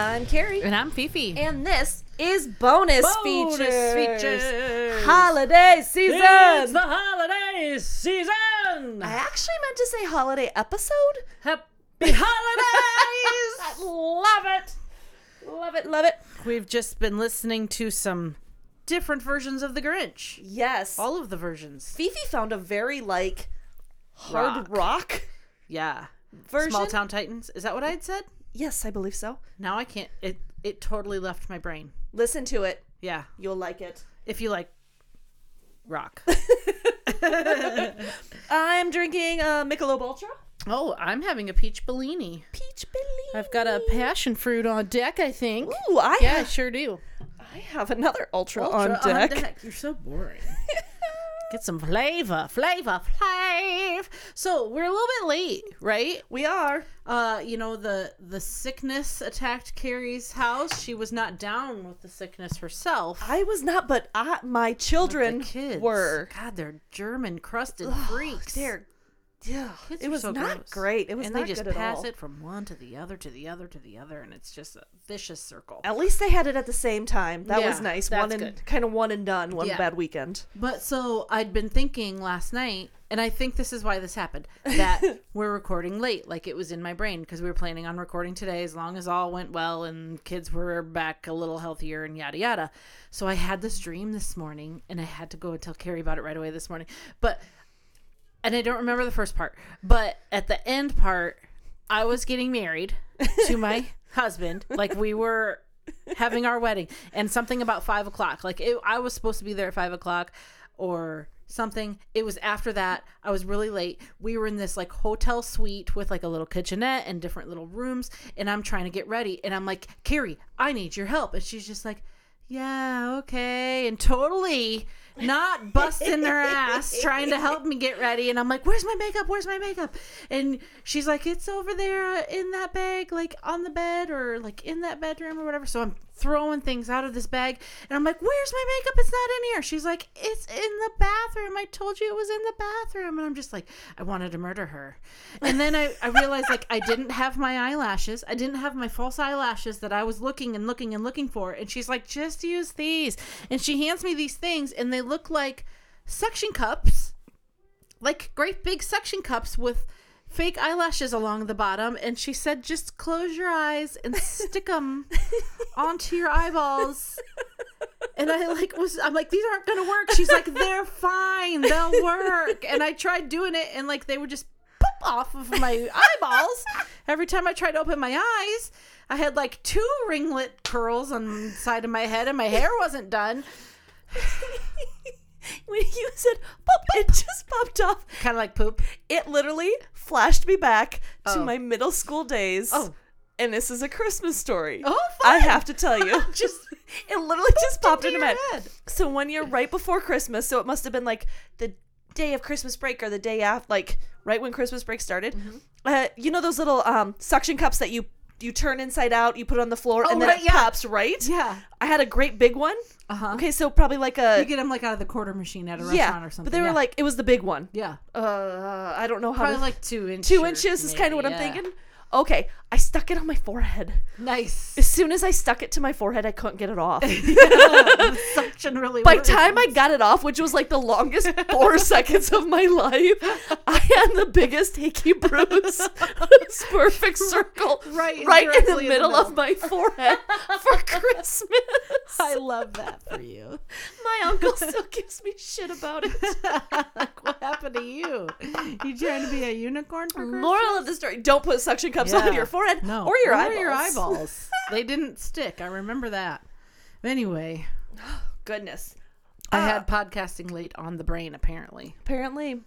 I'm Carrie. And I'm Fifi. And this is bonus, Bonus features. features. Holiday season. It's the holiday season. I actually meant to say holiday episode. Happy holidays. Love it. Love it. Love it. We've just been listening to some different versions of the Grinch. Yes. All of the versions. Fifi found a very like hard rock, Yeah. version. Small Town Titans. Is that what I had said? Yes, I believe so. Now I can't. It it totally left my brain. Listen to it. Yeah. You'll like it. If you like rock. I'm drinking a Michelob Ultra. oh, I'm having a peach Bellini. Peach Bellini. I've got a passion fruit on deck, I think. Ooh, I Yeah, I sure do. I have another Ultra, Ultra on deck. You're so boring. Get some flavor, flavor, flavor. So we're a little bit late, right? We are. Uh, you know the the sickness attacked Carrie's house. She was not down with the sickness herself. I was not, but I, my children kids were. God, they're German crusted freaks. They're, yeah, Kids it was so not gross. great. It was and not they just good pass at all. it from one to the other to the other to the other, and it's just a vicious circle. At least they had it at the same time. That was Yeah, nice. that's one and good. kind of one and done. One Yeah. bad weekend. But so I'd been thinking last night, and I think this is why this happened that we're recording late. Like it was in my brain because we were planning on recording today as long as all went well and kids were back a little healthier and yada yada. So I had this dream this morning, and I had to go and tell Carrie about it right away this morning. But and I don't remember the first part, but at the end part, I was getting married to my husband. Like we were having our wedding, and something about five o'clock. Like it, I was supposed to be there at five o'clock, or something. It was after that. I was really late. We were in this like hotel suite with like a little kitchenette and different little rooms, and I'm trying to get ready, and I'm like, Carrie, I need your help, and she's just like. Yeah, okay. And totally not busting their ass trying to help me get ready. And I'm like, where's my makeup? Where's my makeup? And she's like, it's over there in that bag, like on the bed or like in that bedroom or whatever. So I'm throwing things out of this bag. And I'm like, where's my makeup? It's not in here. She's like, it's in the bathroom. I told you it was in the bathroom. And I'm just like, I wanted to murder her. And then I, I realized like I didn't have my eyelashes. I didn't have my false eyelashes that I was looking and looking and looking for. And she's like, just use these. And she hands me these things and they look like suction cups, like great big suction cups with fake eyelashes along the bottom. And she said, just close your eyes and stick them onto your eyeballs. And I like was I'm like these aren't gonna work. She's like they're fine, they'll work. And I tried doing it, and like they would just pop off of my eyeballs every time I tried to open my eyes. I had like two ringlet curls on the side of my head, and my hair wasn't done. when you said pop, it just popped off. Kind of like poop. It literally flashed me back to Oh. my middle school days. Oh. And this is a Christmas story. Oh, I have to tell you. Just it literally just popped into into my head. head. So one year right before Christmas, so it must have been like the day of Christmas break or the day after, like right when Christmas break started. Mm-hmm. Uh, you know those little um, suction cups that you you turn inside out, you put it on the floor, Oh, and then right, it yeah. pops right. yeah. I had a great big one. Uh huh. Okay, so probably like a You get them like out of the quarter machine at a restaurant yeah, or something. but they were yeah. like it was the big one. yeah, Uh, I don't know how probably to. like two inches. two inches is kind of what I'm thinking. Okay, I stuck it on my forehead. Nice. As soon as I stuck it to my forehead, I couldn't get it off. the suction really. By works. time I got it off, which was like the longest four seconds of my life, I had the biggest hickey bruise. this perfect circle Right, right in the in the middle, middle. of my forehead for Christmas. I love that for you. My uncle still gives me shit about it. like, what happened to you? You trying to be a unicorn for Christmas? Moral of the story: Don't put suction cups Yeah. on your forehead No, or your or eyeballs. your eyeballs. they didn't stick. I remember that. Anyway, Goodness. I Ah. had podcasting late on the brain. Apparently, apparently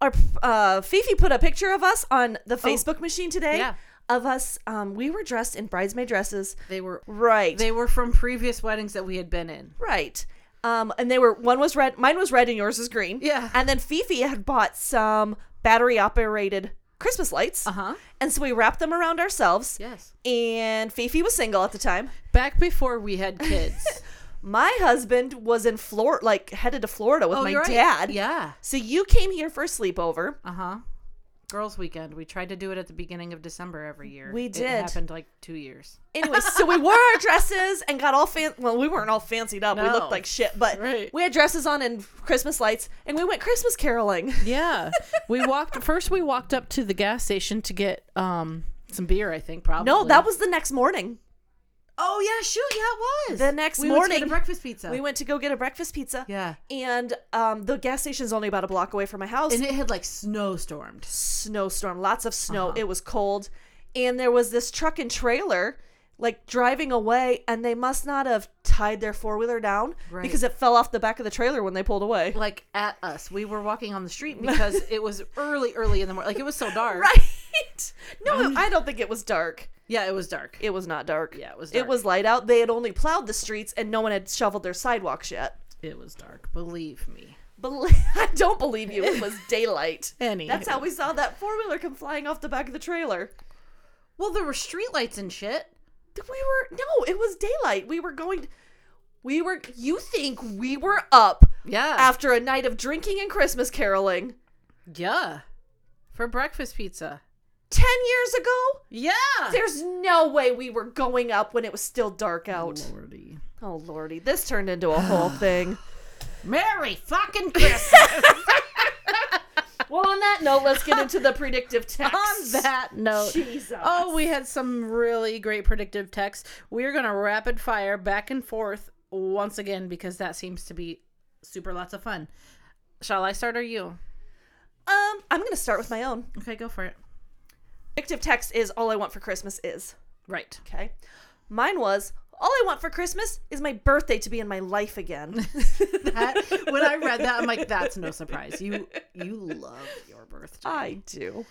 our uh fifi put a picture of us on the facebook machine today Oh. Yeah. of us um we were dressed in bridesmaid dresses they were right they were from previous weddings that we had been in. right um and they were one was red mine was red and yours is green Yeah. and then fifi had bought some battery operated christmas lights Uh huh. and so we wrapped them around ourselves Yes. and fifi was single at the time Back before we had kids. my husband was in florida like headed to florida with Oh, my right. dad Yeah. so you came here for a sleepover Uh huh. Girls' Weekend. We tried to do it at the beginning of December every year. We did. It happened like two years. Anyway, so we wore our dresses and got all fan. Well, we weren't all fancied up. We looked like shit, but Right. we had dresses on and Christmas lights, and we went Christmas caroling. Yeah, we walked. First, we walked up to the gas station to get um some beer. I think probably. No, that was the next morning. Oh yeah, shoot, yeah, it was The next morning. we went to get a breakfast pizza. We went to go get a breakfast pizza. Yeah, And um, the gas station's only about a block away from my house. and it had like snowstormed. snowstorm, lots of snow. Uh-huh. It was cold. And there was this truck and trailer like driving away and they must not have tied their four-wheeler down Right. because it fell off the back of the trailer when they pulled away. Like at us, we were walking on the street because it was early, early in the morning. Like it was so dark. Right. No, I don't think it was dark. Yeah, it was dark. It was not dark. Yeah, it was It was light out. They had only plowed the streets and no one had shoveled their sidewalks yet. It was dark. Believe me. Bel I don't believe you. It was daylight. Anywho. That's how we saw that four-wheeler come flying off the back of the trailer. Well, there were streetlights and shit. We were no, it was daylight. We were going we were you think we were up Yeah. after a night of drinking and Christmas caroling yeah. For breakfast pizza. 10 years ago? Yeah. There's no way we were going up when it was still dark out. Lordy. Oh lordy, this turned into a whole thing. Merry fucking Christmas. Well, on that note, let's get into the predictive text. On that note. Jesus. Oh, we had some really great predictive text. We're going to rapid fire back and forth once again because that seems to be super lots of fun. Shall I start or you? Um, I'm going to start with my own. Okay, go for it. Predictive text is all I want for Christmas is. Right. Okay. Mine was all I want for Christmas is my birthday to be in my life again. That when I read that, I'm like, that's no surprise. You you love your birthday. I do.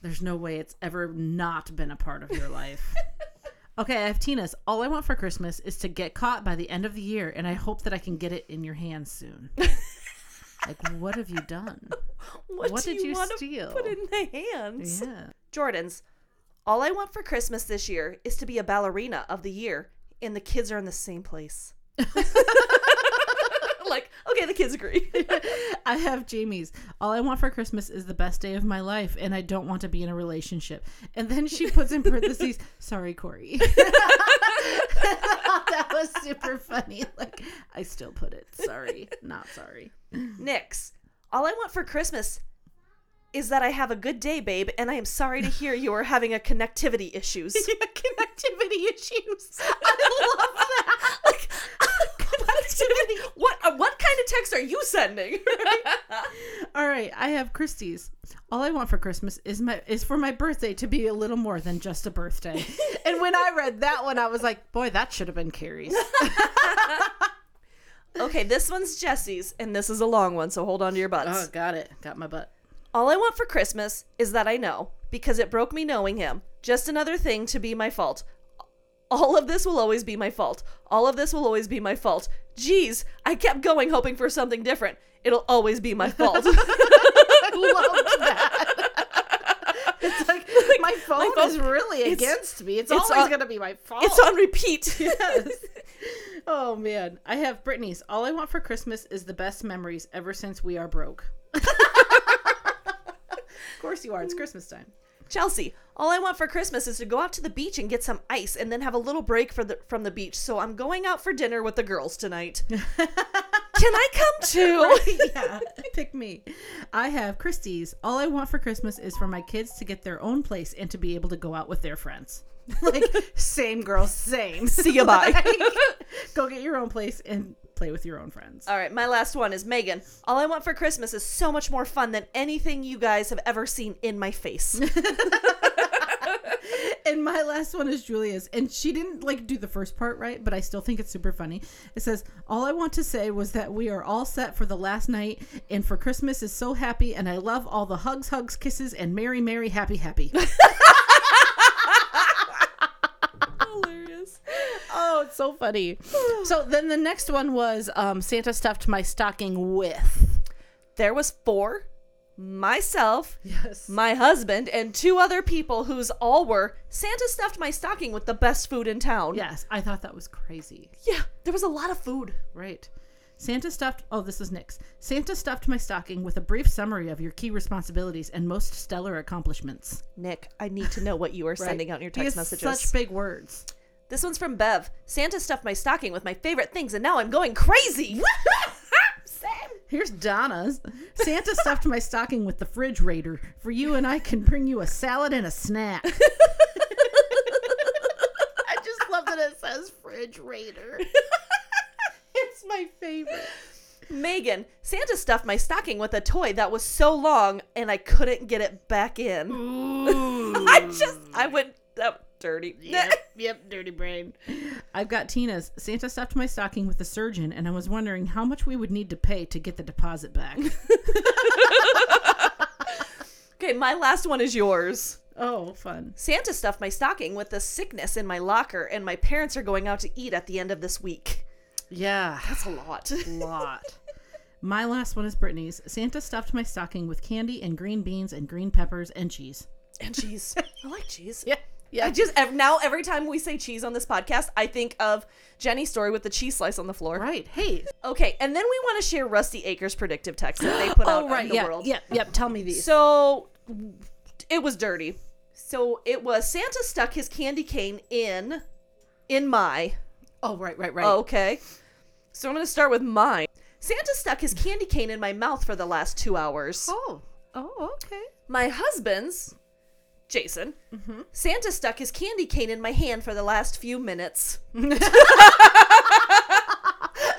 There's no way it's ever not been a part of your life. Okay, I have Tina's. All I want for Christmas is to get caught by the end of the year, and I hope that I can get it in your hands soon. like, what have you done? What, What did you to steal? put in my hands? Yeah. Jordan's. All I want for Christmas this year is to be a ballerina of the year, and the kids are in the same place. like, okay, the kids agree. I have Jamie's. All I want for Christmas is the best day of my life, and I don't want to be in a relationship. And then she puts in parentheses, sorry, Corey. that was super funny. Like, I still put it, sorry, not sorry. Nix. All I want for Christmas is that I have a good day, babe, and I am sorry to hear you are having a connectivity issues. yeah, connectivity issues. I love that. like, What? Uh, what kind of text are you sending? All right, I have Christie's. All I want for Christmas is my is for my birthday to be a little more than just a birthday. and when I read that one, I was like, boy, that should have been Carrie's. okay, this one's Jesse's, and this is a long one, so hold on to your butts. oh, got it. Got my butt. All I want for Christmas is that I know, because it broke me knowing him. Just another thing to be my fault. All of this will always be my fault. All of this will always be my fault. Geez, I kept going hoping for something different. It'll always be my fault. I loved that. it's like my phone, phone- is really it's- against me. It's, it's always on- gonna be my fault. it's on repeat. yes. Oh man, I have Brittany's. All I want for Christmas is the best memories ever since we are broke. of course you are. It's mm. Christmas time. Chelsea, all I want for Christmas is to go out to the beach and get some ice and then have a little break for the, from the beach. So I'm going out for dinner with the girls tonight. Can I come too? yeah, pick me. I have Christie's. All I want for Christmas is for my kids to get their own place and to be able to go out with their friends. like same girl, same. See you bye. Like, go get your own place and play with your own friends. All right, my last one is Megan. All I want for Christmas is so much more fun than anything you guys have ever seen in my face. And my last one is Julia's, and she didn't like do the first part right, but I still think it's super funny. It says, "All I want to say was that we are all set for the last night, and for Christmas is so happy, and I love all the hugs, hugs, kisses, and merry, merry, happy, happy." Hilarious. Oh, it's so funny. so then the next one was um, Santa stuffed my stocking with. There was four, myself, Yes. my husband, and two other people whose all were Santa stuffed my stocking with the best food in town. Yes, I thought that was crazy. Yeah, there was a lot of food. Right. Santa stuffed. Oh, this is Nick's. Santa stuffed my stocking with a brief summary of your key responsibilities and most stellar accomplishments. Nick, I need to know what you are sending out in your text messages. Such big words. This one's from Bev. Santa stuffed my stocking with my favorite things, and now I'm going crazy. Same. Here's Donna's. Santa stuffed my stocking with the fridge raider. For you and I can bring you a salad and a snack. I just love that it says fridge raider. it's my favorite. Megan, Santa stuffed my stocking with a toy that was so long, and I couldn't get it back in. I just, I went that dirty. yep, yep, dirty brain. I've got Tina's. Santa stuffed my stocking with the surgeon, and I was wondering how much we would need to pay to get the deposit back. okay, my last one is yours. oh, fun. Santa stuffed my stocking with the sickness in my locker, and my parents are going out to eat at the end of this week. Yeah. That's a lot. lot. My last one is Brittany's. Santa stuffed my stocking with candy and green beans and green peppers and cheese. and cheese. I like cheese. Yeah. I just now every time we say cheese on this podcast, I think of Jenny's story with the cheese slice on the floor. Right. Hey. Okay, and then we want to share Rusty Acres predictive text that they put oh, out Oh, right. in the Yeah. world. Yep. Yep. Tell me these. So it was dirty. So it was Santa stuck his candy cane in in my. oh, right. Right. Right. Okay. So I'm gonna start with mine. Santa stuck his candy cane in my mouth for the last two hours. Oh. Oh. Okay. My husband's, Jason, mm-hmm. Santa stuck his candy cane in my hand for the last few minutes.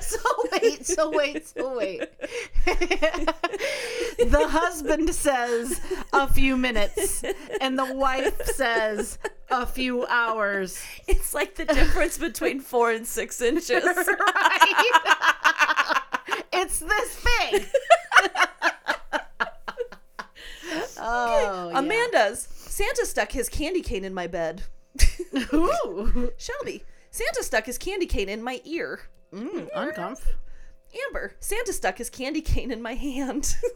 So wait. So wait. So wait. the husband says a few minutes, and the wife says a few hours. It's like the difference between four and six inches. Right. it's this big. oh, yeah. Santa stuck his candy cane in my bed. Ooh. Shelby, Santa stuck his candy cane in my ear. Mm, uncomf. Amber, Santa stuck his candy cane in my hand.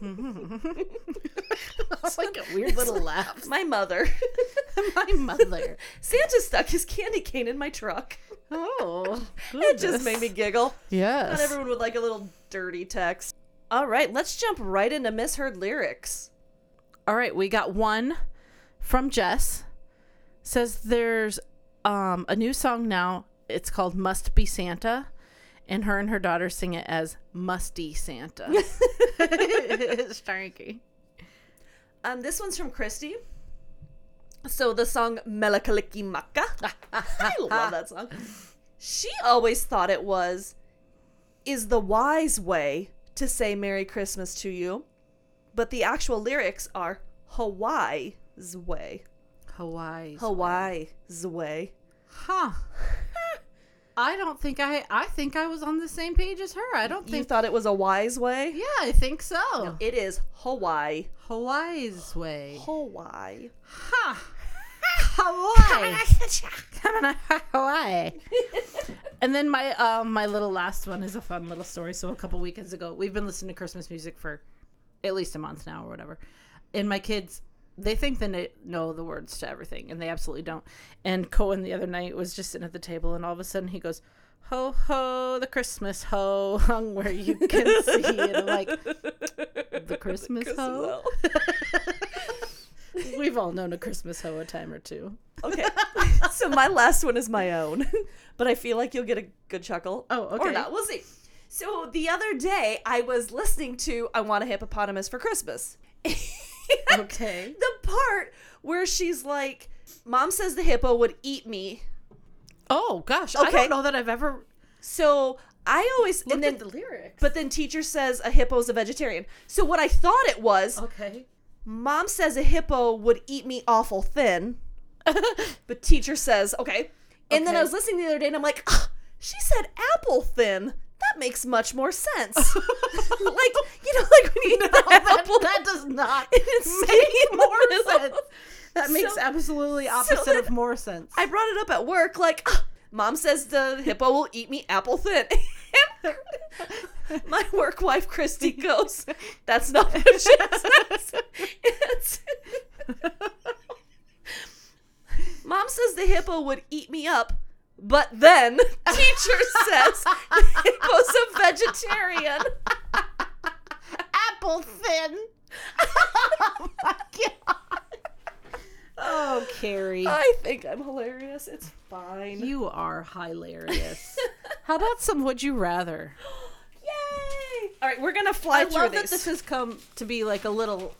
That's like a weird little laugh. my mother, My mother. Santa stuck his candy cane in my truck. Oh, It just made me giggle. Yes. Not everyone would like a little dirty text. All right, let's jump right into misheard lyrics. All right, we got one from Jess. Says there's um, a new song now. It's called "Must Be Santa," and her and her daughter sing it as "Musty Santa." Starky. Um, this one's from Christy. So the song Mele Kalikimaka. I love that song. She always thought it was is the wise way to say Merry Christmas to you, but the actual lyrics are Hawaii's way. Hawaii. Hawaii. way. Huh. I don't think I. I think I was on the same page as her. I don't think You thought it was a wise way? yeah, I think so. It is Hawaii. Hawaii's way. Hawaii. Huh. Hawaii. Coming to Hawaii. and then my um my little last one is a fun little story. So a couple weekends ago, we've been listening to Christmas music for at least a month now or whatever. And my kids they think they know the words to everything and they absolutely don't. And Cohen the other night was just sitting at the table and all of a sudden he goes, Ho ho, the Christmas ho hung where you can see it. I'm like, the Christmas ho? We've all known a Christmas ho a time or two. Okay. so my last one is my own, but I feel like you'll get a good chuckle. Oh, okay. Or not. We'll see. So the other day, I was listening to I Want a Hippopotamus for Christmas. Okay. the part where she's like, Mom says the hippo would eat me. Oh gosh, I Okay. don't know that I've ever So I always, looked and then, the lyrics. but then teacher says a hippo's a vegetarian. So what I thought it was, okay. Mom says a hippo would eat me awful thin. but teacher says, okay. And then I was listening the other day and I'm like, "Ah, she said apple thin. That makes much more sense. like, you know, like when you eat the that, apple. that does not make more sense. That makes So- absolutely opposite then of more sense. I brought it up at work, like, "Ah, Mom says the hippo will eat me apple thin. My work wife, Christy, goes, That's not what she says. It's- Mom says the hippo would eat me up, But then teacher says Hippo's a vegetarian. Apple thin. oh my god. Oh, Carrie. I think I'm hilarious. It's fine. You are hilarious. How about some would you rather? Yay! All right, we're gonna fly I through love that this has come to be like a little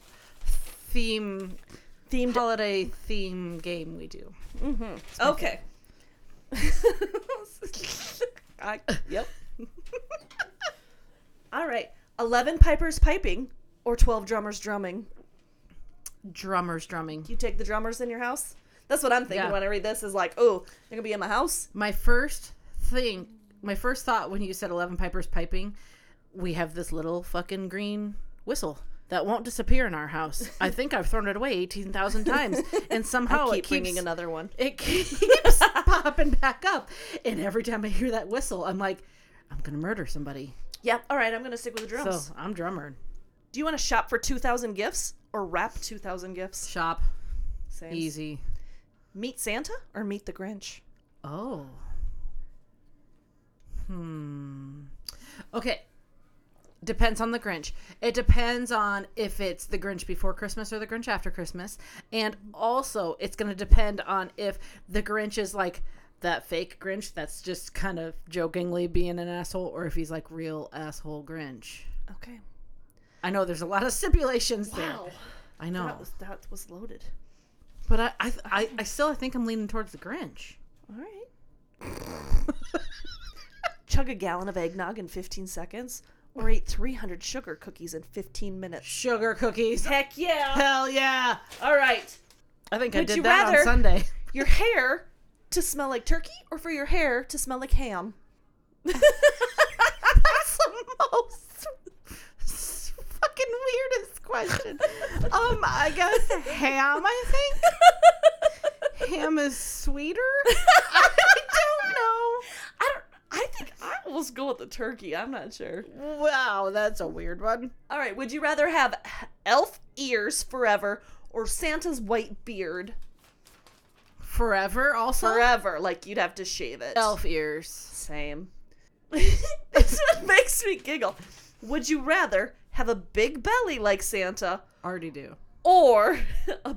theme themed. holiday theme game we do. Mm-hmm. Okay. I, yep. All right. 11 pipers piping or 12 drummers drumming. Drummers drumming. You take the drummers in your house? That's what I'm thinking Yeah. when I read this is like, oh, they're going to be in my house? My first thing, my first thought when you said 11 pipers piping, we have this little fucking green whistle that won't disappear in our house. I think I've thrown it away 18,000 times and somehow I it keep keeps bringing another one. it keeps popping back up. And every time I hear that whistle, I'm like, I'm going to murder somebody. Yep. All right, I'm going to stick with the drums. So I'm drummer. Do you want to shop for 2,000 gifts or wrap 2,000 gifts? Shop. Same. Easy. Meet Santa or meet the Grinch? Oh. Hmm. Okay. Depends on the Grinch. It depends on if it's the Grinch before Christmas or the Grinch after Christmas. And also, it's going to depend on if the Grinch is like that fake Grinch that's just kind of jokingly being an asshole or if he's like real asshole Grinch. Okay. I know there's a lot of stipulations there. I know. That was, that was loaded. But I, I, I, I still think I'm leaning towards the Grinch. All right. Chug a gallon of eggnog in 15 seconds or eat 300 sugar cookies in 15 minutes. Sugar cookies. Heck yeah. Hell yeah. All right. I think I did you that rather- on Sunday. Your hair to smell like turkey or for your hair to smell like ham? That's the most fucking weirdest question. Um, I guess ham. I think ham is sweeter. I don't know. I don't I think Almost go with the turkey. I'm not sure. Wow, that's a weird one. All right, would you rather have elf ears forever or Santa's white beard Forever, also forever? Like you'd have to shave it. elf ears. Same. That's what makes me giggle. Would you rather have a big belly like Santa Already do. or a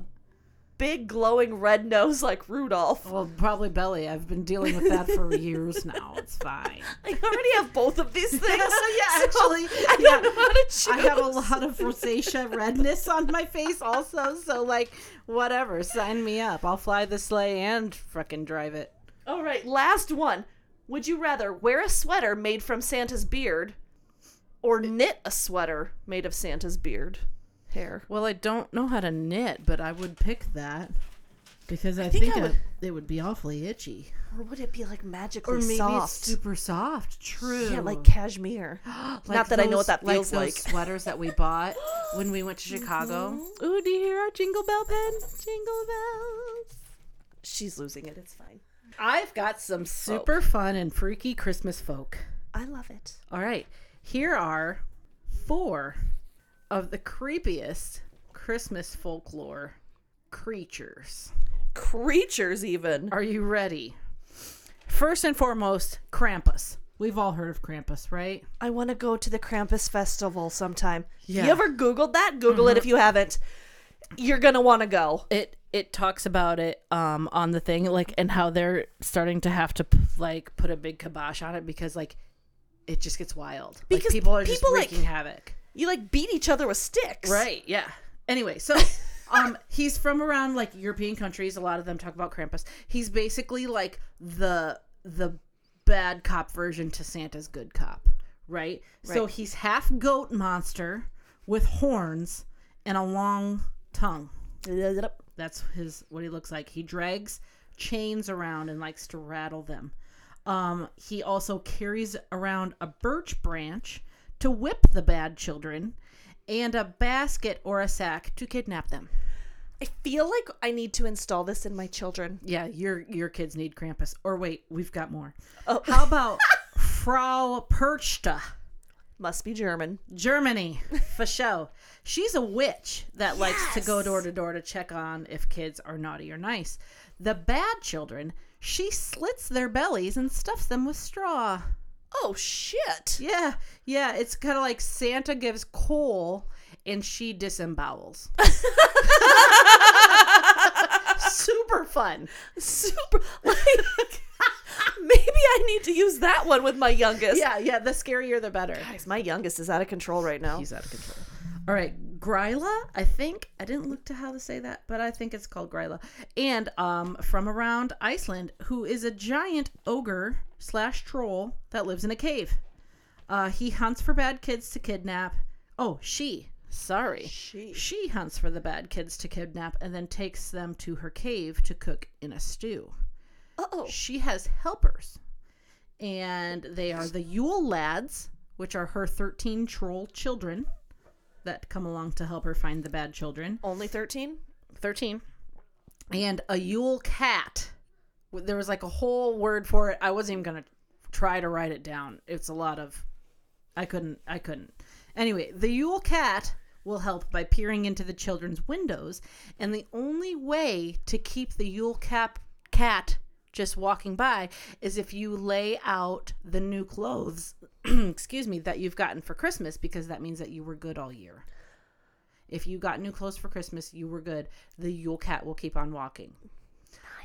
big glowing red nose like Rudolph? Well, probably belly. I've been dealing with that for years now. It's fine. I already have both of these things. yeah, so actually, I yeah. don't know how to choose. I have a lot of rosacea redness on my face also, so like whatever, sign me up. I'll fly the sleigh and frickin' drive it. All right, last one. Would you rather wear a sweater made from Santa's beard or knit a sweater made of Santa's beard hair? Well, I don't know how to knit, but I would pick that because I, think think, I it, would- it would be awfully itchy. Or would it be like magically Or maybe soft? it's super soft. True. Yeah, like cashmere. Like Not that I know what those- that feels those like. sweaters that we bought when we went to Chicago. Mm-hmm. Ooh, do you hear our jingle bell pen? Jingle bells. She's losing it. It's fine. I've got some super fun and freaky Christmas folk. I love it. All right, here are four of the creepiest Christmas folklore creatures. Creatures, even. Are you ready? First and foremost, Krampus. We've all heard of Krampus, right? I want to go to the Krampus festival sometime. Yeah. You ever Googled that? Google it if you haven't. You're gonna want to go. It it talks about it um on the thing like and how they're starting to have to like put a big kibosh on it because like it just gets wild. Like, Because people are just people, like- wreaking havoc. You like beat each other with sticks. Right. Yeah. Anyway, so um he's from around like European countries. A lot of them talk about Krampus. He's basically like the the bad cop version to Santa's good cop, right? So he's half goat monster with horns and a long tongue. That's his what he looks like. He drags chains around and likes to rattle them. Um, he also carries around a birch branch to whip the bad children and a basket or a sack to kidnap them. I feel like I need to install this in my children. Yeah, your your kids need Krampus. Or wait, we've got more. Oh. How about Frau Perchta? Must be German. Germany, for show. She's a witch that likes to go door to door to check on if kids are naughty or nice. The bad children, she slits their bellies and stuffs them with straw. Oh shit. Yeah, yeah. It's kind of like Santa gives coal and she disembowels. Super fun. Super like maybe I need to use that one with my youngest. Yeah, yeah. The scarier, the better. Guys, my youngest is out of control right now. He's out of control. All right, Gryla, I think I didn't look to how to say that, but I think it's called Gryla, and um, from around Iceland, who is a giant ogre slash troll that lives in a cave. Uh, he hunts for bad kids to kidnap. Oh, she. Sorry, She. She hunts for the bad kids to kidnap and then takes them to her cave to cook in a stew. Oh. She has helpers, and they are the Yule lads, which are her 13 troll children that come along to help her find the bad children. Only 13? 13. And a Yule cat. There was like a whole word for it. I wasn't even going to try to write it down. It's a lot of. I couldn't. I couldn't. Anyway, the Yule cat will help by peering into the children's windows, and the only way to keep the Yule cap cat just walking by is if you lay out the new clothes, excuse me, that you've gotten for Christmas because that means that you were good all year. If you got new clothes for Christmas, you were good. The Yule cat will keep on walking.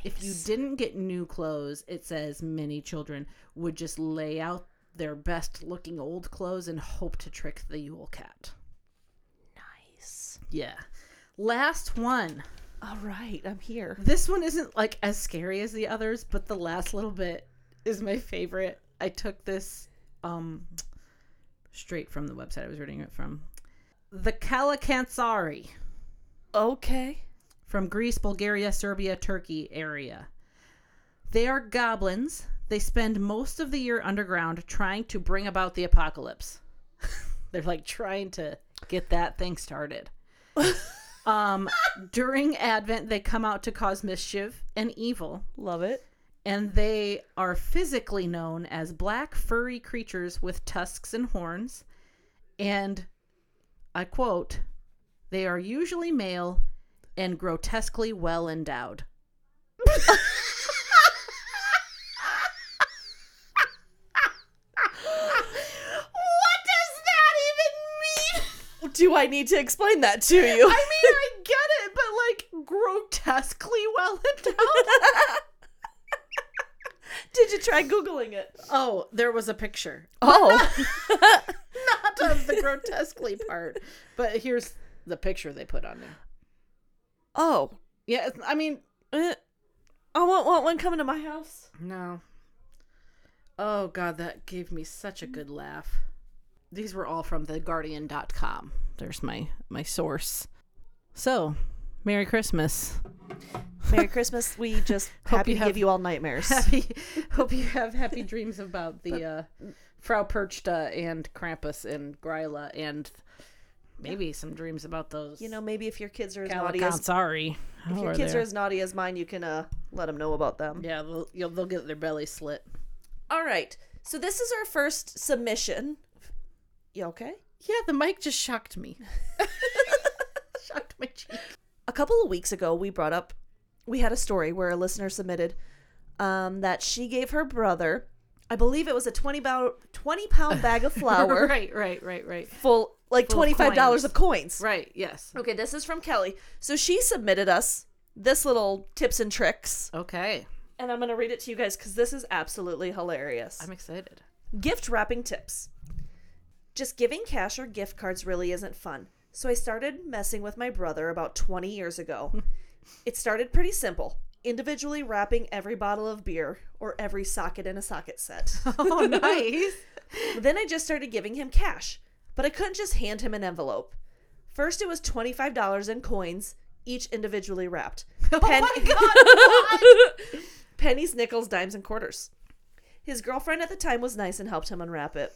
If you didn't get new clothes, it says many children would just lay out their best looking old clothes and hope to trick the Yule cat. Nice. Yeah. Last one. All right, I'm here. This one isn't like as scary as the others, but the last little bit is my favorite. I took this um straight from the website I was reading it from. The Kalakansari Okay. from Greece, Bulgaria, Serbia, Turkey area. They are goblins. They spend most of the year underground trying to bring about the apocalypse. They're like trying to get that thing started. um, during Advent, they come out to cause mischief and evil, Love it. and they are physically known as black furry creatures with tusks and horns. And I quote, they are usually male and grotesquely well endowed. what does that even mean? Do I need to explain that to you? I mean, I get it, but like grotesquely well endowed. Did you try Googling it? Oh, there was a picture. Oh. Not of the grotesquely part, but here's the picture they put on there. oh. Yeah, I mean, Uh, I won't want one coming to my house. no. Oh god, that gave me such a good laugh. These were all from theguardian.com. There's my my source. So, Merry Christmas. Merry Christmas. We just happy to have- give you all nightmares. Happy hope you have happy dreams about the uh Frau Perchta and Krampus and Gryla and maybe some dreams about those You know, maybe if your kids are as naughty as Sorry. if your kids are as naughty as mine, you can uh let them know about them. Yeah, they'll, you'll, they'll get their belly slit. All right. So this is our first submission. You okay? Yeah, the mic just shocked me. shocked my cheek. A couple of weeks ago, we brought up we had a story where a listener submitted um, that she gave her brother, I believe it was a 20 pound 20 pound bag of flour right, right, right, right. full like Full $25 coins. of coins. Right, yes. Okay, this is from Kelly. So she submitted us this little tips and tricks, Okay. and I'm going to read it to you guys cuz this is absolutely hilarious. I'm excited. Gift wrapping tips. Just giving cash or gift cards really isn't fun. So I started messing with my brother about 20 years ago. it started pretty simple individually wrapping every bottle of beer or every socket in a socket set. Oh, nice. then I just started giving him cash, but I couldn't just hand him an envelope. First, it was $25 in coins, each individually wrapped. oh my god. Pennies, nickels, dimes, and quarters. His girlfriend at the time was nice and helped him unwrap it.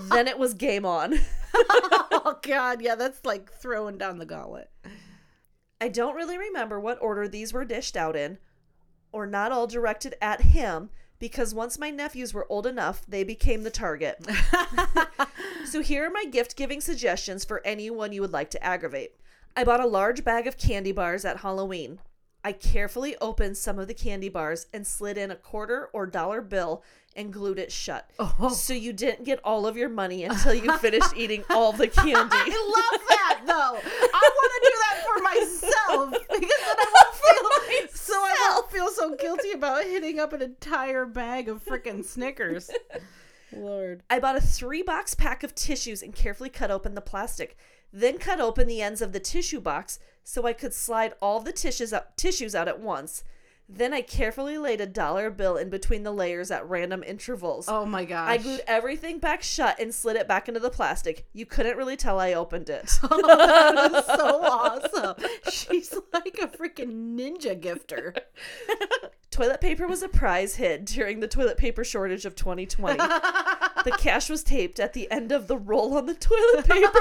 Then it was game on. oh god, yeah, that's like throwing down the gauntlet. I don't really remember what order these were dished out in, or not all directed at him, because once my nephews were old enough, they became the target. so here are my gift giving suggestions for anyone you would like to aggravate. I bought a large bag of candy bars at Halloween. I carefully opened some of the candy bars and slid in a quarter or dollar bill and glued it shut. Oh. So you didn't get all of your money until you finished eating all the candy. I love that though. I want to do that for myself because then I won't feel so I won't feel so guilty about hitting up an entire bag of freaking Snickers. Lord. I bought a three box pack of tissues and carefully cut open the plastic. Then cut open the ends of the tissue box so I could slide all the tissues out, tissues out at once. Then I carefully laid a dollar bill in between the layers at random intervals. Oh my gosh. I glued everything back shut and slid it back into the plastic. You couldn't really tell I opened it. that is so awesome. She's like a freaking ninja gifter. toilet paper was a prize hit during the toilet paper shortage of 2020. the cash was taped at the end of the roll on the toilet paper.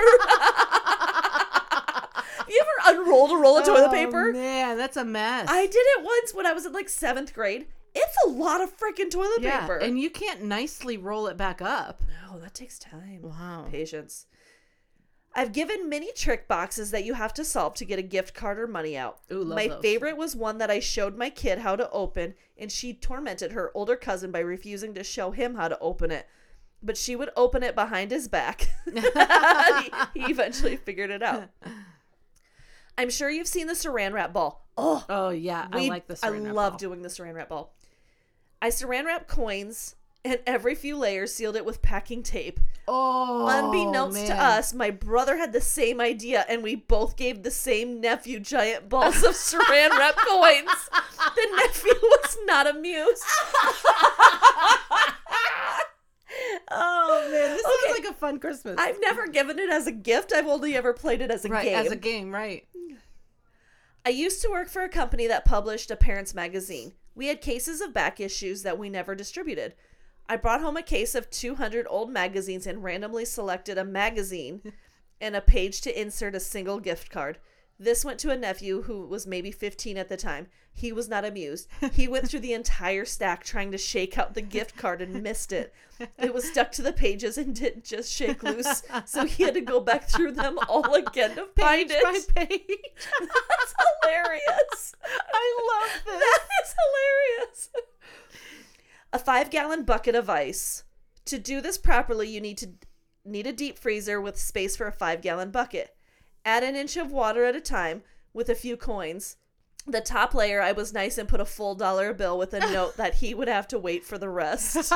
Have you ever unrolled a roll of toilet Oh, paper? Man, that's a mess. I did it once when I was in like seventh grade. It's a lot of freaking toilet yeah, paper. and you can't nicely roll it back up. no, that takes time. Wow. Patience. I've given many trick boxes that you have to solve to get a gift card or money out. Ooh, my those. favorite was one that I showed my kid how to open, and she tormented her older cousin by refusing to show him how to open it. But she would open it behind his back. he, he eventually figured it out. I'm sure you've seen the saran wrap ball. Oh, Oh yeah, I like the. I saran wrap love ball. doing the saran wrap ball. I saran wrap coins and every few layers sealed it with packing tape. Oh, Unbeknownst to us, my brother had the same idea, and we both gave the same nephew giant balls of saran wrap coins. The nephew was not amused. Oh man, this Okay. sounds like a fun Christmas. I've never given it as a gift. I've only ever played it as a right game. as a game, right? I used to work for a company that published a parents magazine. We had cases of back issues that we never distributed. I brought home a case of 200 old magazines and randomly selected a magazine and a page to insert a single gift card. This went to a nephew who was maybe 15 at the time. He was not amused. He went through the entire stack trying to shake out the gift card and missed it. It was stuck to the pages and didn't just shake loose, so he had to go back through them all again to find Page it. by page. That's hilarious. I love this. That is hilarious. A five gallon bucket of ice. To do this properly, you need to need a deep freezer with space for a five gallon bucket. Add an inch of water at a time with a few coins. The top layer, I was nice and put a full dollar bill with a note that he would have to wait for the rest.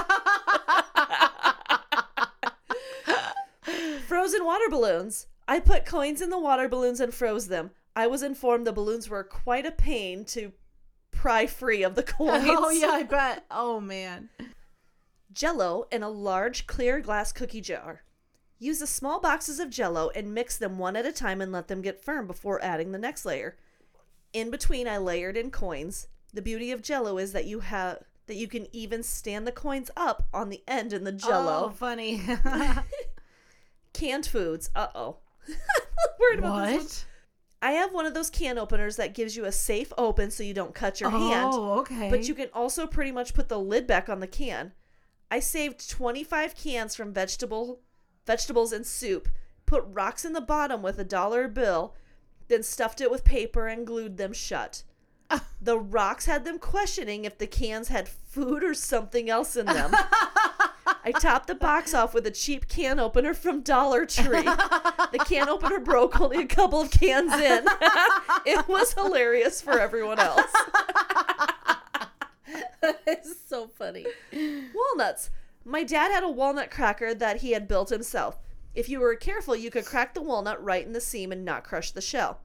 Frozen water balloons. I put coins in the water balloons and froze them. I was informed the balloons were quite a pain to pry free of the oh, coins. Oh yeah, I bet. Oh man. Jello in a large clear glass cookie jar. Use the small boxes of jello and mix them one at a time and let them get firm before adding the next layer. In between I layered in coins. The beauty of jello is that you have that you can even stand the coins up on the end in the jello. Oh, funny. Canned foods. Uh-oh. Worried about this one. what? I have one of those can openers that gives you a safe open so you don't cut your hand. Oh, okay. But you can also pretty much put the lid back on the can. I saved 25 cans from vegetable vegetables and soup, put rocks in the bottom with a dollar bill, then stuffed it with paper and glued them shut. The rocks had them questioning if the cans had food or something else in them. I topped the box off with a cheap can opener from Dollar Tree. The can opener broke only a couple of cans in. it was hilarious for everyone else. it's so funny. Walnuts. My dad had a walnut cracker that he had built himself. If you were careful, you could crack the walnut right in the seam and not crush the shell.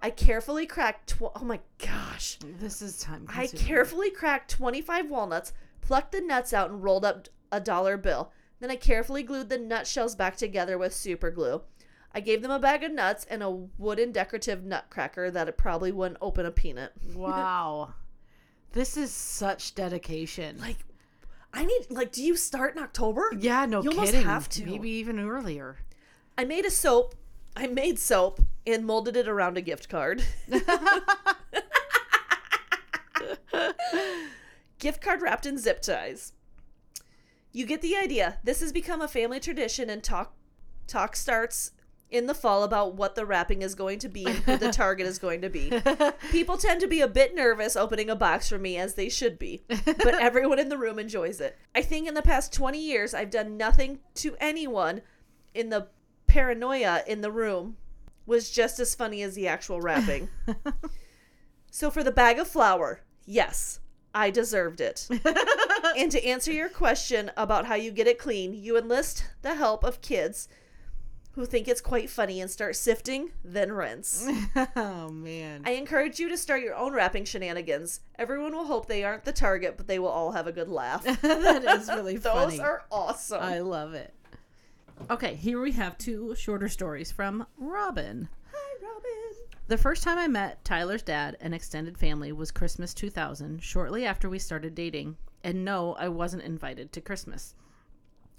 I carefully cracked. Tw- oh my gosh! This is time. I carefully cracked 25 walnuts, plucked the nuts out, and rolled up a dollar bill. Then I carefully glued the nut shells back together with super glue. I gave them a bag of nuts and a wooden decorative nutcracker that it probably wouldn't open a peanut. Wow. This is such dedication. Like, I need like. Do you start in October? yeah, no you almost have to. Maybe even earlier. I made a soap. I made soap and molded it around a gift card. gift card wrapped in zip ties. You get the idea. This has become a family tradition and talk talk starts in the fall about what the wrapping is going to be and who the target is going to be. People tend to be a bit nervous opening a box for me, as they should be, but everyone in the room enjoys it. I think in the past 20 years, I've done nothing to anyone in the paranoia in the room was just as funny as the actual wrapping. so for the bag of flour, yes, I deserved it. and to answer your question about how you get it clean, you enlist the help of kids who think it's quite funny and start sifting, then rinse. oh man. I encourage you to start your own wrapping shenanigans. Everyone will hope they aren't the target, but they will all have a good laugh. that is really funny. Those are awesome. I love it. Okay, here we have two shorter stories from Robin. Hi, Robin. The first time I met Tyler's dad and extended family was Christmas 2000, shortly after we started dating. And no, I wasn't invited to Christmas.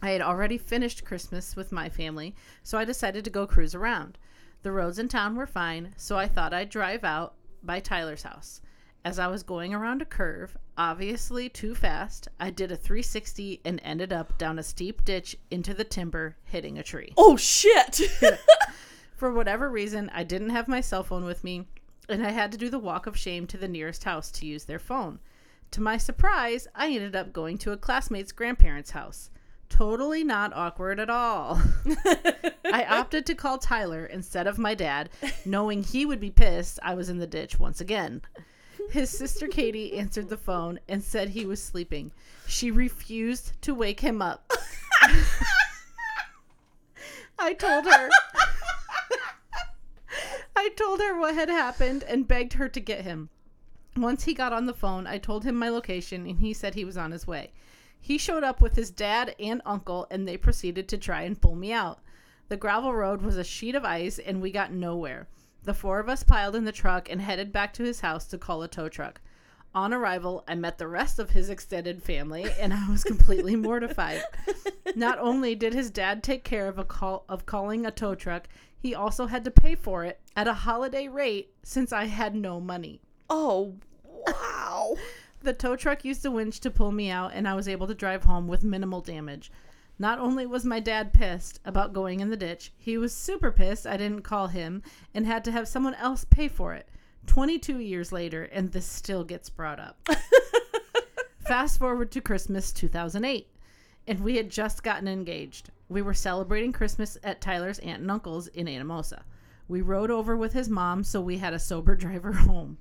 I had already finished Christmas with my family, so I decided to go cruise around. The roads in town were fine, so I thought I'd drive out by Tyler's house. As I was going around a curve, obviously too fast, I did a 360 and ended up down a steep ditch into the timber, hitting a tree. Oh, shit. For whatever reason, I didn't have my cell phone with me, and I had to do the walk of shame to the nearest house to use their phone. To my surprise, I ended up going to a classmate's grandparents' house. Totally not awkward at all. I opted to call Tyler instead of my dad, knowing he would be pissed I was in the ditch once again. His sister Katie answered the phone and said he was sleeping. She refused to wake him up. I told her. I told her what had happened and begged her to get him. Once he got on the phone, I told him my location and he said he was on his way. He showed up with his dad and uncle and they proceeded to try and pull me out. The gravel road was a sheet of ice and we got nowhere. The four of us piled in the truck and headed back to his house to call a tow truck. On arrival, I met the rest of his extended family and I was completely mortified. Not only did his dad take care of a call of calling a tow truck, he also had to pay for it at a holiday rate since I had no money. Oh, wow. The tow truck used a winch to pull me out, and I was able to drive home with minimal damage. Not only was my dad pissed about going in the ditch, he was super pissed I didn't call him and had to have someone else pay for it. 22 years later, and this still gets brought up. Fast forward to Christmas 2008, and we had just gotten engaged. We were celebrating Christmas at Tyler's aunt and uncle's in Anamosa. We rode over with his mom, so we had a sober driver home.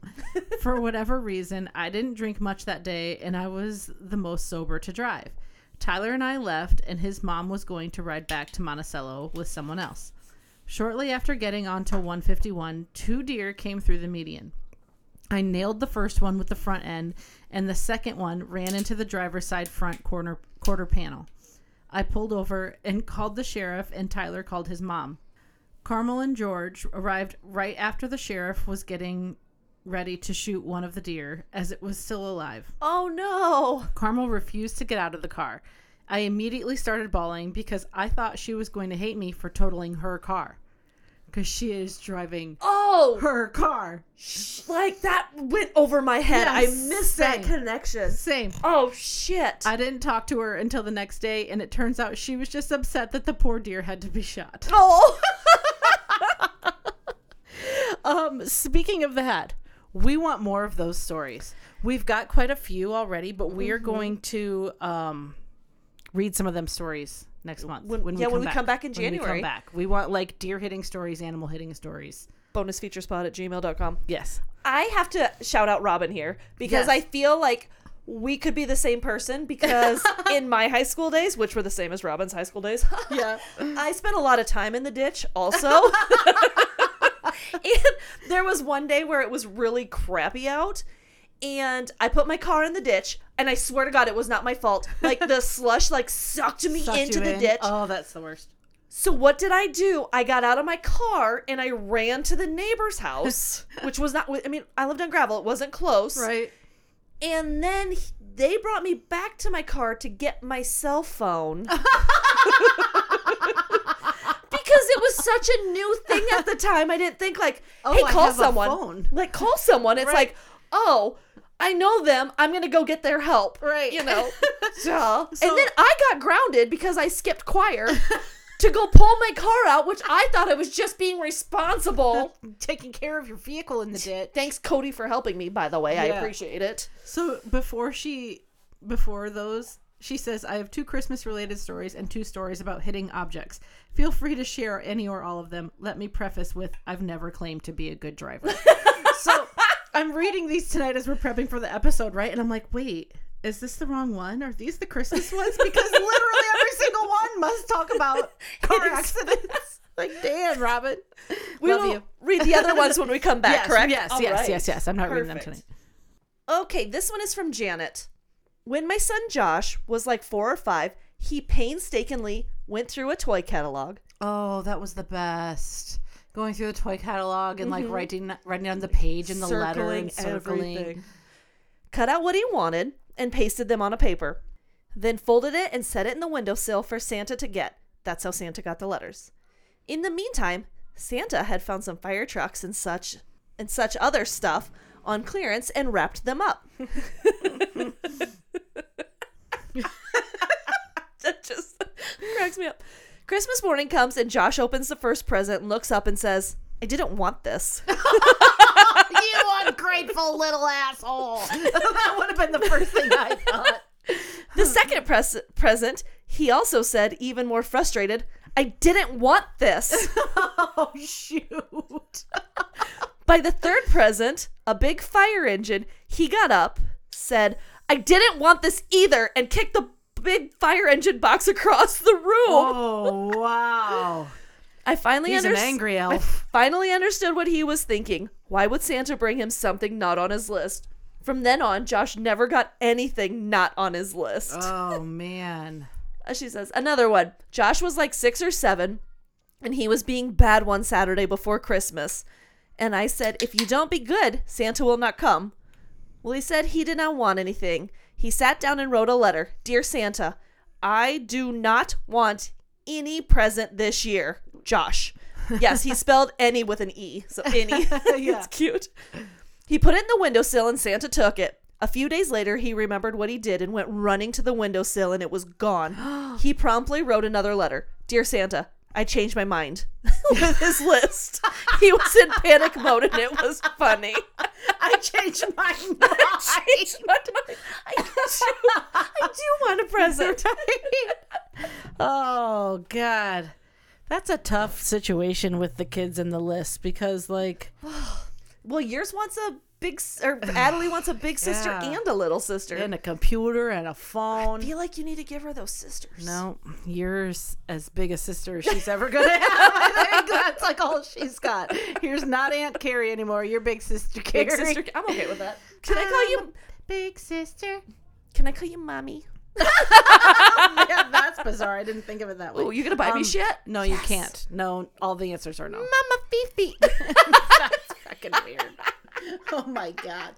For whatever reason, I didn't drink much that day, and I was the most sober to drive. Tyler and I left, and his mom was going to ride back to Monticello with someone else. Shortly after getting onto 151, two deer came through the median. I nailed the first one with the front end, and the second one ran into the driver's side front corner quarter panel. I pulled over and called the sheriff, and Tyler called his mom. Carmel and George arrived right after the sheriff was getting ready to shoot one of the deer as it was still alive. Oh, no. Carmel refused to get out of the car. I immediately started bawling because I thought she was going to hate me for totaling her car. Because she is driving Oh, her car. like that went over my head. I Yes, missed that connection. Same. Oh, shit. I didn't talk to her until the next day, and it turns out she was just upset that the poor deer had to be shot. oh. Um, speaking of that, we want more of those stories. We've got quite a few already, but we are going to um read some of them stories next month. When- yeah, when we come back in When we January. come back. We want like deer hitting stories, animal hitting stories. bonusfeaturespod at gmail.com. Yes. I have to shout out Robin here because Yes. I feel like we could be the same person because in my high school days, which were the same as Robin's high school days, Yeah. I spent a lot of time in the ditch also. and there was one day where it was really crappy out and I put my car in the ditch and I swear to god it was not my fault. Like the slush like sucked me Sucked into the in. ditch. Oh, that's the worst. So what did I do? I got out of my car and I ran to the neighbor's house, which was not I mean, I lived on gravel. It wasn't close. Right. And then they brought me back to my car to get my cell phone. Because it was such a new thing at the time. I didn't think like, Oh, hey, I call have a someone. phone. Like call someone. It's Right. like, oh, I know them. I'm gonna go get their help. Right. You know. Duh. So- and then I got grounded because I skipped choir to go pull my car out, which I thought I was just being responsible. Taking care of your vehicle in the ditch. Thanks, Cody, for helping me, by the way. I appreciate it. So before she, before those, she says, I have two Christmas related stories and two stories about hitting objects. Feel free to share any or all of them. Let me preface with, I've never claimed to be a good driver. so I'm reading these tonight as we're prepping for the episode, right? And I'm like, wait, is this the wrong one? Are these the Christmas ones? Because literally every single one must talk about car accidents. Like, damn, Robin. We Love will you. read the other ones when we come back, Yes, correct? yes, All yes, right. yes, yes. I'm not reading them tonight. Okay, this one is from Janet. When my son Josh was like four or five, he painstakingly went through a toy catalog. Oh, that was the best. Going through the toy catalog and like mm-hmm. writing writing on the page and the letter and circling. cut out what he wanted, and pasted them on a paper. Then folded it and set it in the windowsill for Santa to get. That's how Santa got the letters. In the meantime, Santa had found some fire trucks and such and such other stuff on clearance and wrapped them up. that just cracks me up. Christmas morning comes and Josh opens the first present and looks up and says, I didn't want this. you ungrateful little asshole. that would have been the first thing I thought. The second pres- present, he also said, even more frustrated, I didn't want this. Oh shoot. By the third present, a big fire engine, he got up, said, I didn't want this either, and kicked the big fire engine box across the room. Oh wow. I finally He's an underst- angry I elf. finally understood what he was thinking. Why would Santa bring him something not on his list? From then on, Josh never got anything not on his list. Oh man. Uh, she says another one josh was like six or seven and he was being bad one saturday before christmas and i said if you don't be good santa will not come well he said he did not want anything he sat down and wrote a letter. Dear santa i do not want any present this year. Josh. Yes he spelled any with an e so any. It's cute. He put it in the windowsill and Santa took it. A few days later, he remembered what he did and went running to the windowsill and it was gone. he promptly wrote another letter. Dear Santa, I changed my mind with his list. He was in panic mode and it was funny. I changed my mind. I changed my mind. I do, I do want a present. oh god. That's a tough situation with the kids in the list because like Well, yours wants a big, or Adelie wants a big sister Yeah. and a little sister. and a computer and a phone. I feel like you need to give her those sisters. No, you're as big a sister as she's ever gonna have. I think that's like all she's got. Here's not Aunt Carrie anymore. Your big sister Carrie. Big sister. I'm okay with that. Can I call you? big sister? Can I call you mommy? yeah, that's bizarre. I didn't think of it that way. Oh, you gonna buy me Um, shit? No, you can't. No, all the answers are no. Mama Fifi. that's fucking weird. Oh my god.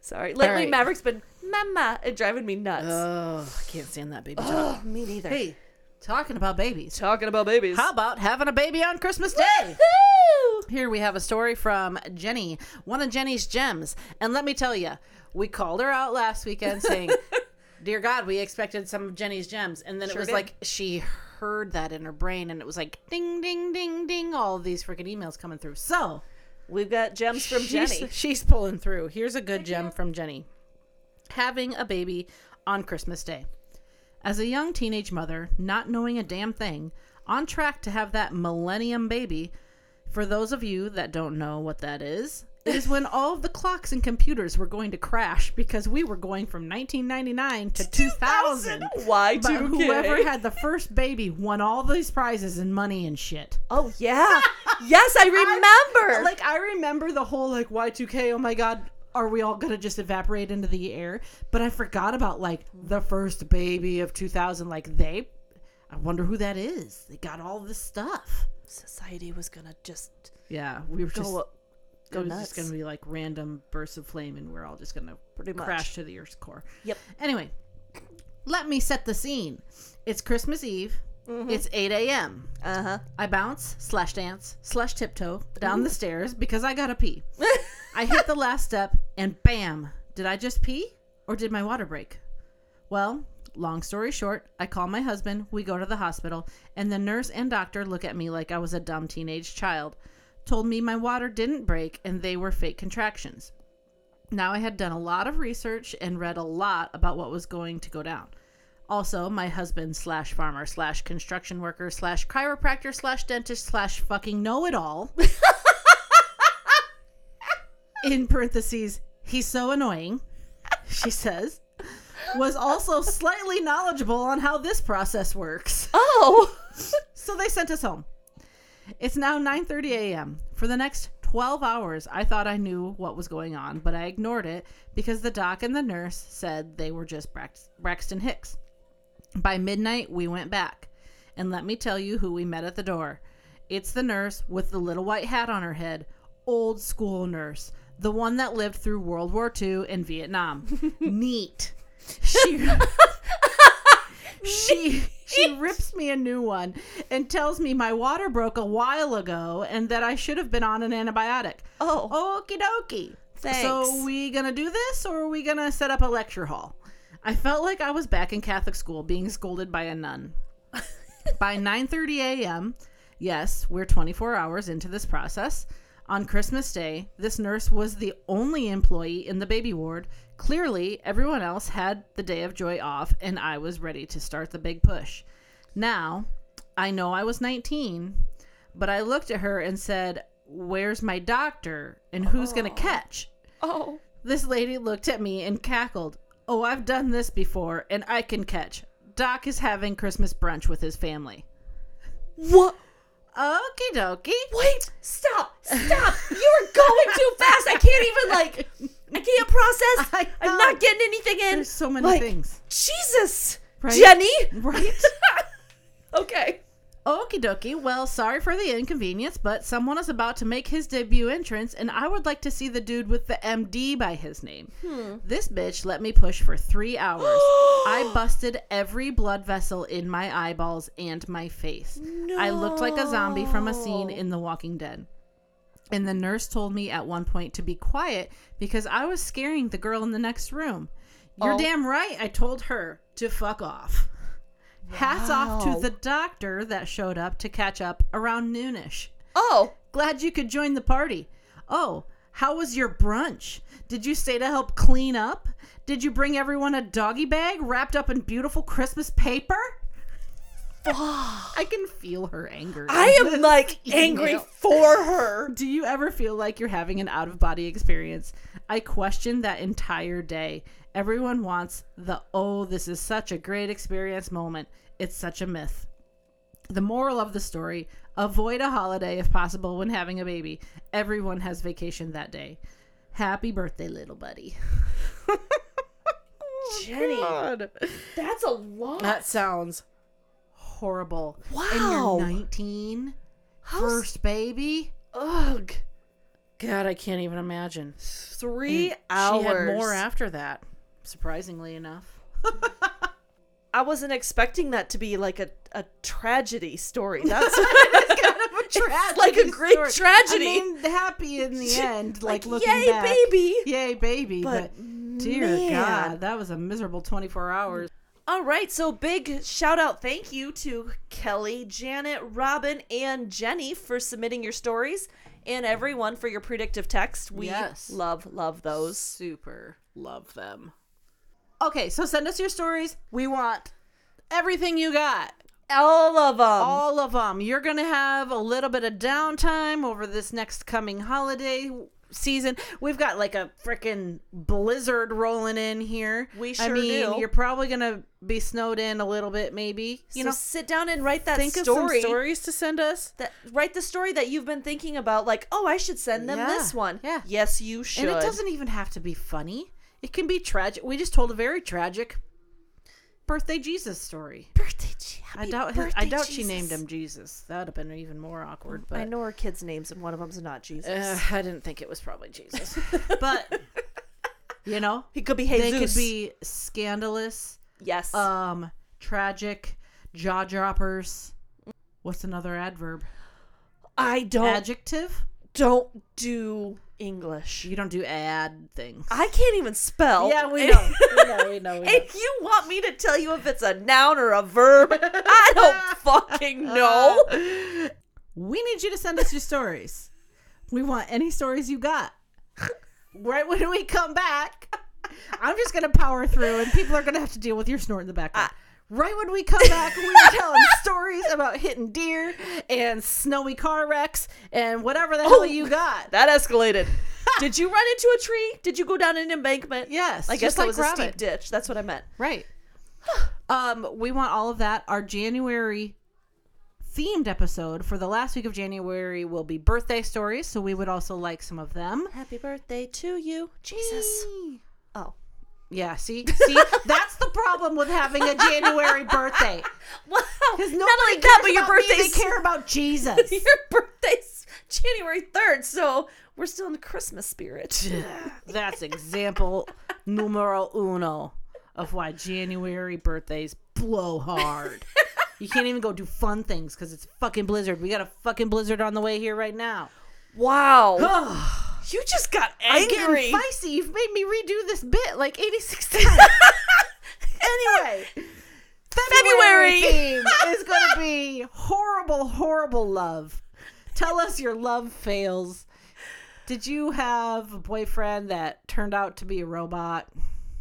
Sorry. Lately, right. Maverick's been mama and driving me nuts. Oh, I can't stand that baby talk. oh, me neither. Hey, talking about babies. talking about babies. How about having a baby on Christmas Day? Woo! Here we have a story from Jenny, one of Jenny's gems. And let me tell you, we called her out last weekend saying, Dear God, we expected some of Jenny's gems. And then it was did. like she heard that in her brain and it was like ding, ding, ding, ding, all these freaking emails coming through. So We've got gems from she's, Jenny. she's pulling through. Here's a good gem from Jenny Having a baby on Christmas Day. As a young teenage mother, not knowing a damn thing, on track to have that millennium baby, for those of you that don't know what that is, it is when all of the clocks and computers were going to crash because we were going from 1999 to 2000. Why But whoever had the first baby won all these prizes and money and shit. Oh yeah. yes, I remember. Like I remember the whole like Y2K, oh my god, are we all gonna just evaporate into the air? But I forgot about like the first baby of 2000. Like they, I wonder who that is. They got all this stuff. Society was gonna just Yeah, we were just. go. It was nuts. just gonna be like random bursts of flame, and we're all just gonna Pretty much. crash to the Earth's core. Yep. Anyway, let me set the scene. It's Christmas Eve. Mm-hmm. It's 8 a.m. Uh huh. I bounce, slash dance, slash tiptoe down the stairs because I gotta pee. I hit the last step and bam! Did I just pee or did my water break? Well, long story short, I call my husband, we go to the hospital, and the nurse and doctor look at me like I was a dumb teenage child. Told me my water didn't break and they were fake contractions. Now I had done a lot of research and read a lot about what was going to go down. Also, my husband slash farmer slash construction worker slash chiropractor slash dentist slash fucking know it all. In parentheses, he's so annoying, she says, was also slightly knowledgeable on how this process works. Oh. So they sent us home. It's now 9:30 a.m. For the next 12 hours, I thought I knew what was going on, but I ignored it because the doc and the nurse said they were just Brax- Braxton Hicks. By midnight, we went back. And let me tell you who we met at the door. It's the nurse with the little white hat on her head. Old school nurse. The one that lived through World War II and Vietnam. Neat. She she she rips me a new one and tells me my water broke a while ago and that I should have been on an antibiotic. Oh. Okie dokie. Thanks. So we gonna do this or are we gonna set up a lecture hall? I felt like I was back in Catholic school being scolded by a nun. by 9:30 a.m., yes, we're 24 hours into this process. On Christmas Day, this nurse was the only employee in the baby ward. Clearly, everyone else had the day of joy off, and I was ready to start the big push. Now, I know I was 19, but I looked at her and said, Where's my doctor? And who's going to catch? Oh. This lady looked at me and cackled. Oh, I've done this before, and I can catch. Doc is having Christmas brunch with his family. What? Okie dokie. Wait, stop, stop. You are going too fast. I can't even, like, I can't process. I I'm not getting anything in. There's so many Like, things. Jesus. Right? Jenny? Right? Okay. Okie dokie. Well, sorry for the inconvenience, but someone is about to make his debut entrance, and I would like to see the dude with the MD by his name. Hmm. This bitch let me push for three hours. I busted every blood vessel in my eyeballs and my face. No. I looked like a zombie from a scene in The Walking Dead. And the nurse told me at one point to be quiet because I was scaring the girl in the next room. You're Oh. damn right, I told her to fuck off. Hats off to the doctor that showed up to catch up around noonish. Oh. Glad you could join the party. Oh, how was your brunch? Did you stay to help clean up? Did you bring everyone a doggy bag wrapped up in beautiful Christmas paper? I can feel her anger. I am like angry for her. Do you ever feel like you're having an out of body experience? I questioned that entire day. Everyone wants the oh, this is such a great experience moment. It's such a myth. The moral of the story avoid a holiday if possible when having a baby. Everyone has vacation that day. Happy birthday, little buddy. Oh, Jenny, God. that's a lot. That sounds horrible. And Wow. you're 19? How's- First baby? Ugh. God, I can't even imagine. Three And hours. She had more after that, surprisingly enough. I wasn't expecting that to be like a, a tragedy story. That's kind of a Tragedy like a great story. tragedy. I mean, happy in the end, like, like, looking yay, back. baby. Yay, baby. But, But, dear man. God, that was a miserable 24 hours. All right, so big shout out thank you to Kelly, Janet, Robin, and Jenny for submitting your stories and everyone for your predictive text. We Yes. love, love those. Super love them. Okay, so send us your stories. We want everything you got. All of them. all of them. You're going to have a little bit of downtime over this next coming holiday season. We've got like a freaking blizzard rolling in here. We I sure mean, do. you're probably going to be snowed in a little bit maybe. You so know, sit down and write that think story. of some stories to send us. That write the story that you've been thinking about. Like, oh, I should send them Yeah, this one. yeah. Yes, you should. And it doesn't even have to be funny. It can be tragic. We just told a very tragic birthday Jesus story. birthday. I doubt. I doubt she named him Jesus. That'd have been even more awkward. But I know her kids' names, and one of them's not Jesus. Uh, I didn't think it was probably Jesus. but you know, he could be Jesus. they could be scandalous, yes. um, tragic, jaw droppers. What's another adverb? I don't Adjective? don't do English. You don't do ad things. I can't even spell. yeah, we know. we know. We know. We know. And you want me to tell you if it's a noun or a verb? I don't fucking uh, know. We need you to send us your stories. We want any stories you got. Right when we come back, I'm just gonna power through, and people are gonna have to deal with your snort in the background. Right when we come back, we are telling stories about hitting deer and snowy car wrecks and whatever the hell Oh. you got. That escalated. Did you run into a tree? Did you go down an embankment? Yes, I guess that like was a Rabbit. steep ditch. That's what I meant. Right. um, we want all of that. Our January themed episode for the last week of January will be birthday stories, so we would also like some of them. Happy birthday to you, Jesus. Oh. Yeah, see? See? That's the problem with having a January birthday. Wow. Because Not only that, but your about me, birthday's They care about Jesus. your birthday's January 3rd, so we're still in the Christmas spirit. That's example numero uno of why January birthdays blow hard. You can't even go do fun things because it's fucking blizzard. We got a fucking blizzard on the way here right now. Wow. I'm You just got angry. I getting feisty. You've made me redo this bit like 86 times. anyway, February, February. theme is going to be horrible, horrible love. Tell us your love fails. Did you have a boyfriend that turned out to be a robot?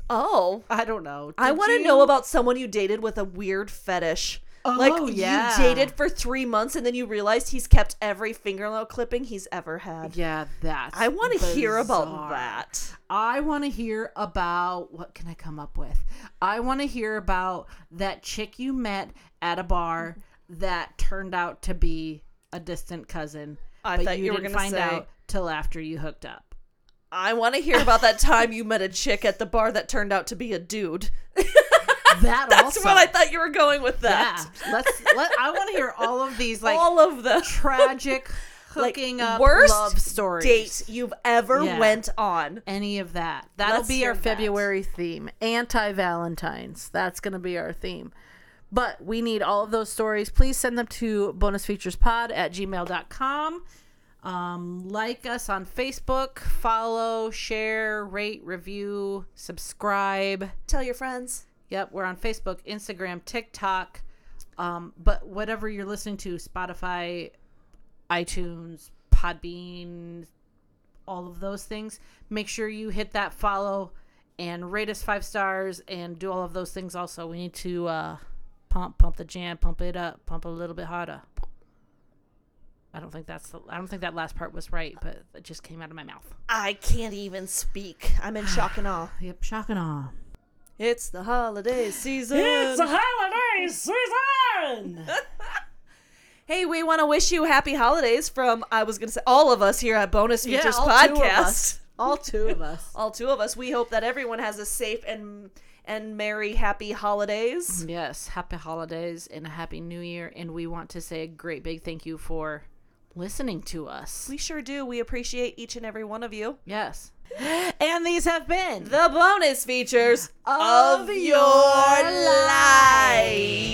Oh. I don't know. I want to you- know about someone you dated with a weird fetish. Like Oh, yeah. you dated for three months and then you realized he's kept every fingernail clipping he's ever had. Yeah, that. I want to hear about that. I want to hear about what can I come up with? I want to hear about that chick you met at a bar mm-hmm. that turned out to be a distant cousin. I but thought you were gonna find say- out till after you hooked up. I want to hear about that time you met a chick at the bar that turned out to be a dude. That That's also. what I thought you were going with Yeah, that. let's. Let, I want to hear all of these like All of the tragic like hooking up worst love stories. date you've ever Yeah. went on. any of that. That'll Let's be our that. February theme. Anti Valentine's. That's going to be our theme. But we need all of those stories. Please send them to bonusfeaturespod at gmail.com. Um, like us on Facebook, follow, share, rate, review, subscribe. Tell your friends. Yep, we're on Facebook, Instagram, TikTok. Um, but whatever you're listening to, Spotify, iTunes, Podbean, all of those things, make sure you hit that follow and rate us five stars and do all of those things also. We need to uh, pump pump the jam, pump it up, pump a little bit harder. I don't think that's the, I don't think that last part was right, but it just came out of my mouth. I can't even speak. I'm in shock and awe. Yep, shock and awe. It's the holiday season. It's the holiday season. hey, we want to wish you happy holidays from I was going to say all of us here at Bonus Yeah, Features all two of Podcast. us. All two of us. All two of us. We hope that everyone has a safe and and merry happy holidays. Yes, happy holidays and a happy new year. And we want to say a great big thank you for listening to us. We sure do. We appreciate each and every one of you. Yes. And these have been The bonus features Of of, your your lives.